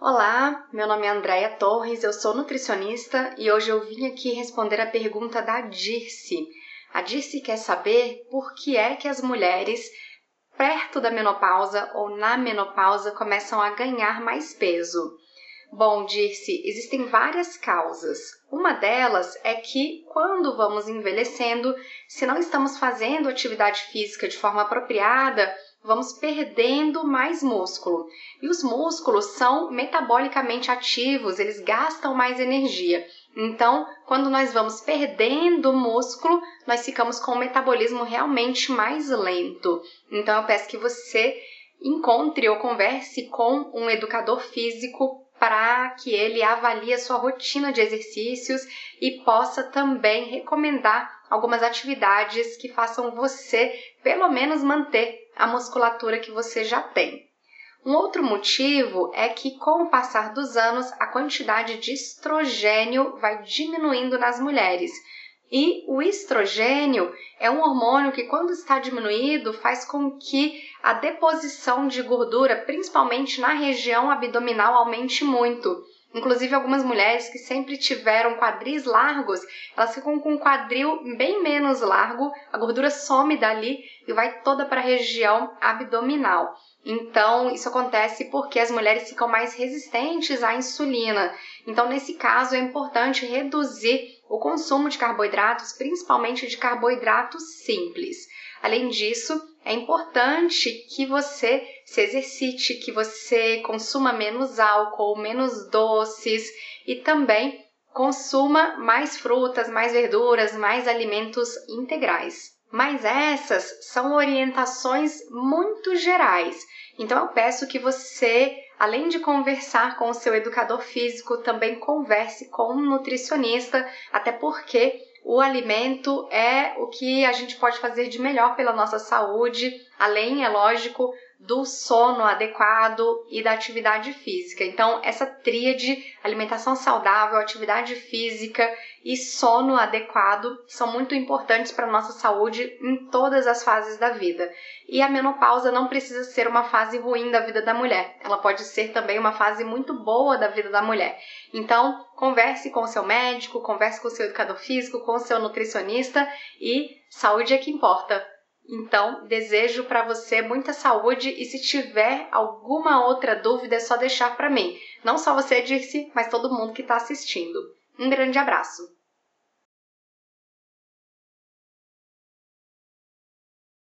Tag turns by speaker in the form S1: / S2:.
S1: Olá, meu nome é Andréia Torres, eu sou nutricionista e hoje eu vim aqui responder a pergunta da Dirce. A Dirce quer saber por que é que as mulheres perto da menopausa ou na menopausa começam a ganhar mais peso. Bom, Dirce, existem várias causas. Uma delas é que quando vamos envelhecendo, se não estamos fazendo atividade física de forma apropriada, vamos perdendo mais músculo. E os músculos são metabolicamente ativos, eles gastam mais energia. Então, quando nós vamos perdendo músculo, nós ficamos com o metabolismo realmente mais lento. Então, eu peço que você encontre ou converse com um educador físico para que ele avalie a sua rotina de exercícios e possa também recomendar algumas atividades que façam você, pelo menos, manter a musculatura que você já tem. Um outro motivo é que, com o passar dos anos, a quantidade de estrogênio vai diminuindo nas mulheres. E o estrogênio é um hormônio que, quando está diminuído, faz com que a deposição de gordura, principalmente na região abdominal, aumente muito. Inclusive, algumas mulheres que sempre tiveram quadris largos, elas ficam com um quadril bem menos largo, a gordura some dali e vai toda para a região abdominal. Então, isso acontece porque as mulheres ficam mais resistentes à insulina. Então, nesse caso, é importante reduzir o consumo de carboidratos, principalmente de carboidratos simples. Além disso, é importante que você se exercite, que você consuma menos álcool, menos doces e também consuma mais frutas, mais verduras, mais alimentos integrais. Mas essas são orientações muito gerais. Então eu peço que você, além de conversar com o seu educador físico, também converse com um nutricionista, até porque o alimento é o que a gente pode fazer de melhor pela nossa saúde, além, é lógico, do sono adequado e da atividade física. Então, essa tríade, alimentação saudável, atividade física e sono adequado são muito importantes para a nossa saúde em todas as fases da vida. E a menopausa não precisa ser uma fase ruim da vida da mulher, ela pode ser também uma fase muito boa da vida da mulher. Então, converse com o seu médico, converse com o seu educador físico, com o seu nutricionista e saúde é que importa. Então, desejo para você muita saúde e se tiver alguma outra dúvida é só deixar para mim. Não só você, Dirce, mas todo mundo que está assistindo. Um grande abraço!